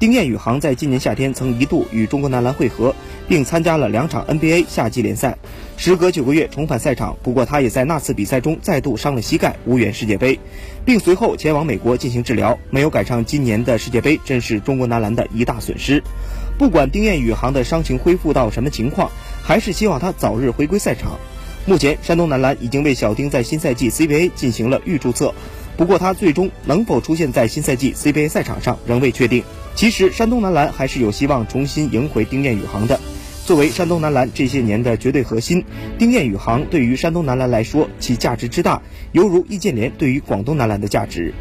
丁彦雨航在今年夏天曾一度与中国男篮会合，并参加了两场 NBA 夏季联赛。时隔九个月重返赛场，不过他也在那次比赛中再度伤了膝盖，无缘世界杯，并随后前往美国进行治疗。没有赶上今年的世界杯，真是中国男篮的一大损失。不管丁彦雨航的伤情恢复到什么情况，还是希望他早日回归赛场。目前，山东男篮已经为小丁在新赛季 CBA 进行了预注册，不过他最终能否出现在新赛季 CBA 赛场上仍未确定。其实，山东男篮还是有希望重新赢回丁彦雨航的。作为山东男篮这些年的绝对核心，丁彦雨航对于山东男篮来说，其价值之大，犹如易建联对于广东男篮的价值。